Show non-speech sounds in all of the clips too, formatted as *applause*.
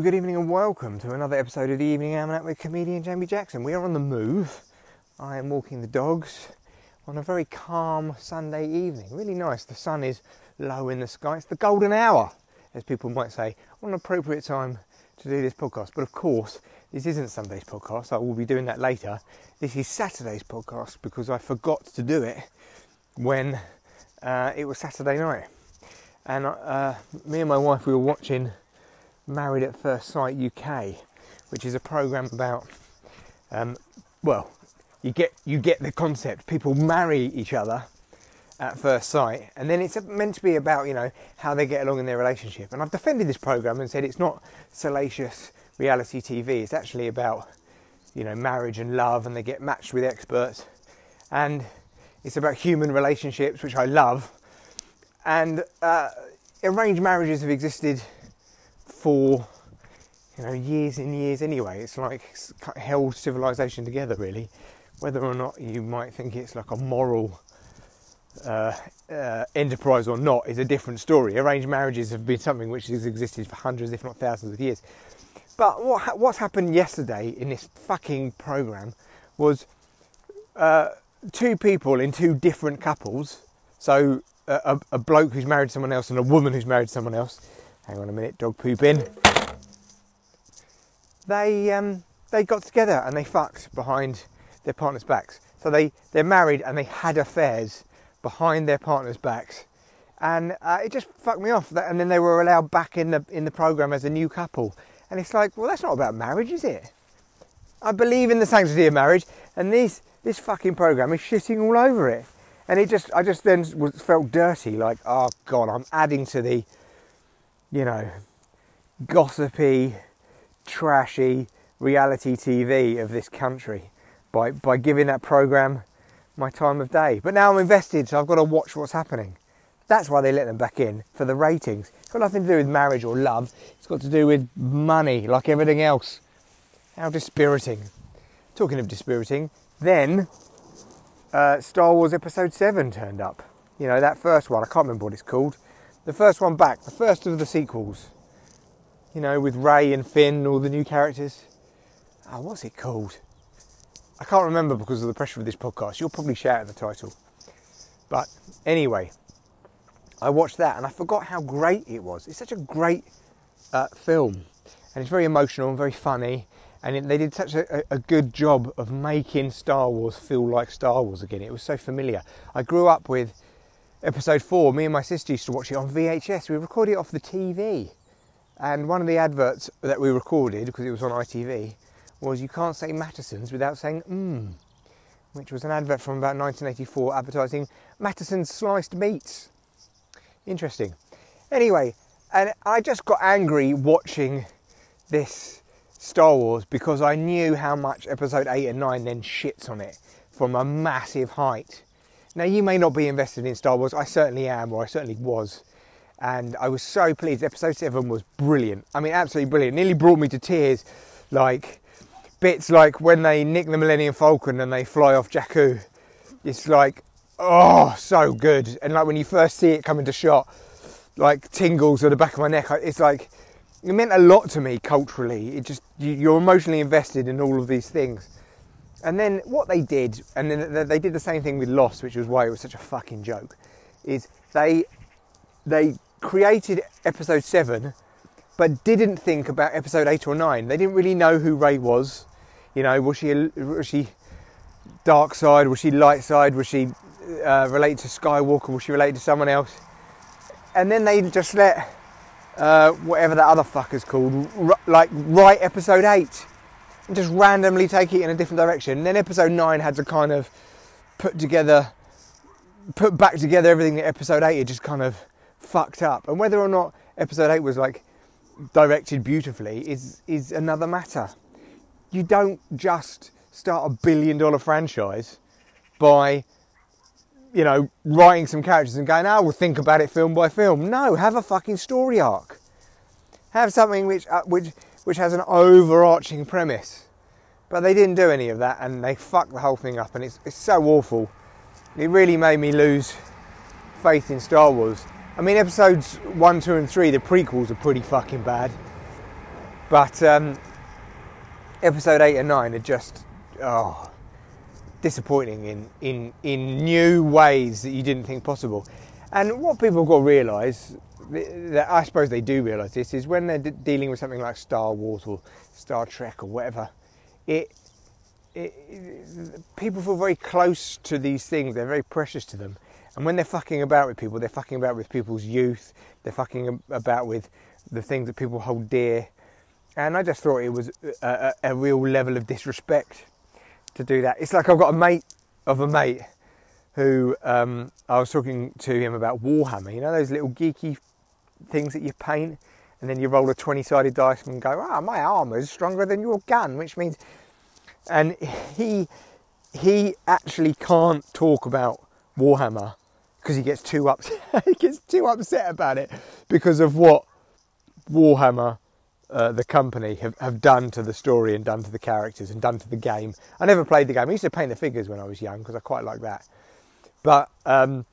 Good evening, and welcome to another episode of the Evening Almanac with comedian Jamie Jackson. We are on the move. I am walking the dogs on a very calm Sunday evening. Really nice. The sun is low in the sky. It's the golden hour, as people might say. What an appropriate time to do this podcast. But of course, this isn't Sunday's podcast. I will be doing that later. This is Saturday's podcast because I forgot to do it when uh, it was Saturday night. And uh, me and my wife, we were watching Married at First Sight UK, which is a program about, um, well, you get you get the concept. People marry each other at first sight, and then it's meant to be about you know how they get along in their relationship. And I've defended this program and said it's not salacious reality TV. It's actually about you know marriage and love, and they get matched with experts, and it's about human relationships, which I love. And uh, arranged marriages have existed for you know years and years anyway. It's like it's held civilization together, really. Whether or not you might think it's like a moral uh, uh, enterprise or not is a different story. Arranged marriages have been something which has existed for hundreds, if not thousands, of years. But what what's happened yesterday in this fucking program was uh, two people in two different couples. So a, a bloke who's married someone else and a woman who's married someone else hang on a minute, dog poop in. They um, they got together and they fucked behind their partners' backs. So they they're married and they had affairs behind their partners' backs, and uh, it just fucked me off. And then they were allowed back in the in the program as a new couple, and it's like, well, that's not about marriage, is it? I believe in the sanctity of marriage, and this this fucking program is shitting all over it. And it just, I just then was, felt dirty, like, oh god, I'm adding to the you know, gossipy, trashy reality TV of this country by, by giving that program my time of day. But now I'm invested, so I've got to watch what's happening. That's why they let them back in for the ratings. It's got nothing to do with marriage or love. It's got to do with money, like everything else. How dispiriting. Talking of dispiriting, then uh, Star Wars Episode 7 turned up. You know, that first one, I can't remember what it's called the first one back, the first of the sequels. You know, with Rey and Finn, and all the new characters. Oh, what's it called? I can't remember because of the pressure of this podcast. You'll probably shout at the title. But anyway, I watched that and I forgot how great it was. It's such a great uh, film, and it's very emotional and very funny. And it, they did such a, a, good job of making Star Wars feel like Star Wars again. It was so familiar. I grew up with episode four, me and my sister used to watch it on VHS. We recorded it off the TV. And one of the adverts that we recorded, because it was on ITV, was you can't say Mattessons without saying mmm, which was an advert from about 1984 advertising Mattessons sliced meats. Interesting. Anyway, and I just got angry watching this Star Wars because I knew how much episode 8 and 9 then shits on it from a massive height. Now, you may not be invested in Star Wars. I certainly am, or I certainly was. And I was so pleased. Episode 7 was brilliant. I mean, absolutely brilliant. Nearly brought me to tears. Like, bits like when they nick the Millennium Falcon and they fly off Jakku. It's like, oh, so good. And like when you first see it come into shot, like tingles at the back of my neck. It's like, it meant a lot to me culturally. It just, you're emotionally invested in all of these things. And then what they did, and then they did the same thing with Lost, which was why it was such a fucking joke, is they they created episode seven, but didn't think about episode eight or nine. They didn't really know who Rey was. You know, was she was she dark side? Was she light side? Was she uh, related to Skywalker? Was she related to someone else? And then they just let uh, whatever that other fucker's called, like write episode eight just randomly take it in a different direction. And then episode 9 had to kind of put together, put back together everything that episode 8 had just kind of fucked up. And whether or not episode 8 was like directed beautifully is, is another matter. You don't just start a billion dollar franchise by you know, writing some characters and going, oh, we'll think about it film by film. No, have a fucking story arc. Have something which, uh, which which has an overarching premise. But they didn't do any of that and they fucked the whole thing up and it's, it's so awful. It really made me lose faith in Star Wars. I mean, episodes 1, 2, and 3, the prequels are pretty fucking bad. But um, episode eight and nine are just oh disappointing in in in new ways that you didn't think possible. And what people got to realise, I suppose they do realise this, is when they're de- dealing with something like Star Wars or Star Trek or whatever, it, it, it people feel very close to these things. They're very precious to them. And when they're fucking about with people, they're fucking about with people's youth. They're fucking about with the things that people hold dear. And I just thought it was a, a, a real level of disrespect to do that. It's like I've got a mate of a mate who um, I was talking to him about Warhammer. You know those little geeky things that you paint, and then you roll a twenty-sided dice and go, "Ah, oh, my armor is stronger than your gun," which means, and he he actually can't talk about Warhammer because he gets too upset. *laughs* he gets too upset about it because of what Warhammer uh, the company have, have done to the story and done to the characters and done to the game. I never played the game. I used to paint the figures when I was young because I quite like that. But um,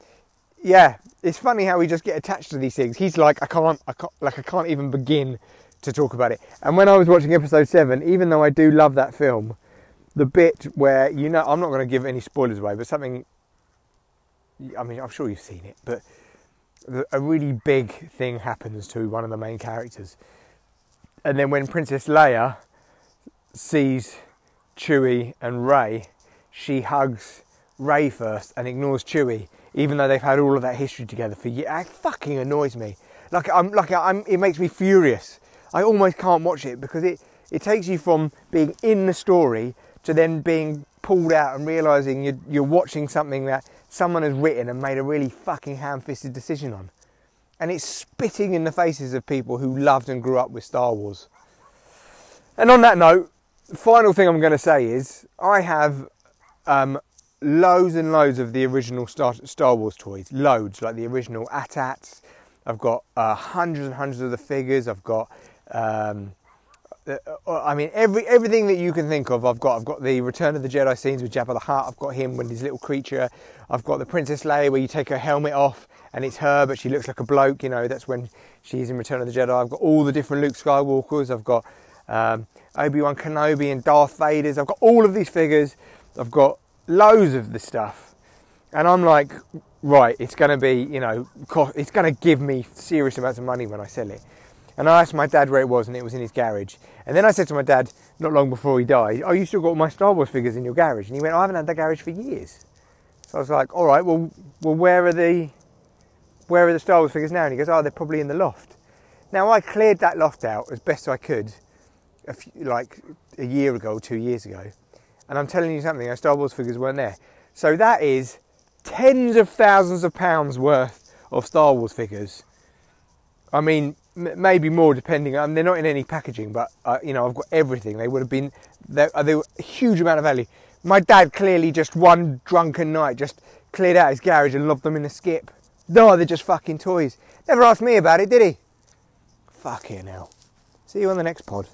yeah, it's funny how we just get attached to these things. He's like, I can't, I can't, like I can't even begin to talk about it. And when I was watching episode seven, even though I do love that film, the bit where you know, I'm not going to give any spoilers away, but something. I mean, I'm sure you've seen it, but a really big thing happens to one of the main characters, and then when Princess Leia sees Chewie and Rey, she hugs Rey first and ignores Chewie, even though they've had all of that history together for years. It fucking annoys me. Like I'm, like I'm, it makes me furious. I almost can't watch it because it, it takes you from being in the story to then being pulled out and realizing you're, you're watching something that someone has written and made a really fucking ham-fisted decision on. And it's spitting in the faces of people who loved and grew up with Star Wars. And on that note, the final thing I'm going to say is I have um, loads and loads of the original Star, Star Wars toys, loads, like the original AT-ATs. I've got uh, hundreds and hundreds of the figures. I've got, um, uh, uh, I mean, every everything that you can think of. I've got. I've got the Return of the Jedi scenes with Jabba the Hutt. I've got him with his little creature. I've got the Princess Leia where you take her helmet off and it's her, but she looks like a bloke. You know, that's when she's in Return of the Jedi. I've got all the different Luke Skywalkers. I've got um, Obi Wan Kenobi and Darth Vader's. I've got all of these figures. I've got loads of the stuff, and I'm like, right, it's going to be, you know, it's going to give me serious amounts of money when I sell it. And I asked my dad where it was, and it was in his garage. And then I said to my dad, not long before he died, "Oh, you still got all my Star Wars figures in your garage?" And he went, "I haven't had that garage for years." So I was like, "All right, well, well, where are the, where are the Star Wars figures now?" And he goes, "Oh, they're probably in the loft." Now I cleared that loft out as best I could, a few, like a year ago, two years ago, and I'm telling you something, our Star Wars figures weren't there. So that is tens of thousands of pounds worth of Star Wars figures. I mean, m- maybe more depending. they're not in any packaging, but uh, you know, I've got everything. They would have been. Uh, they were a huge amount of value. My dad clearly just one drunken night just cleared out his garage and lobbed them in a skip. No, they're just fucking toys. Never asked me about it, did he? Fucking hell. See you on the next pod.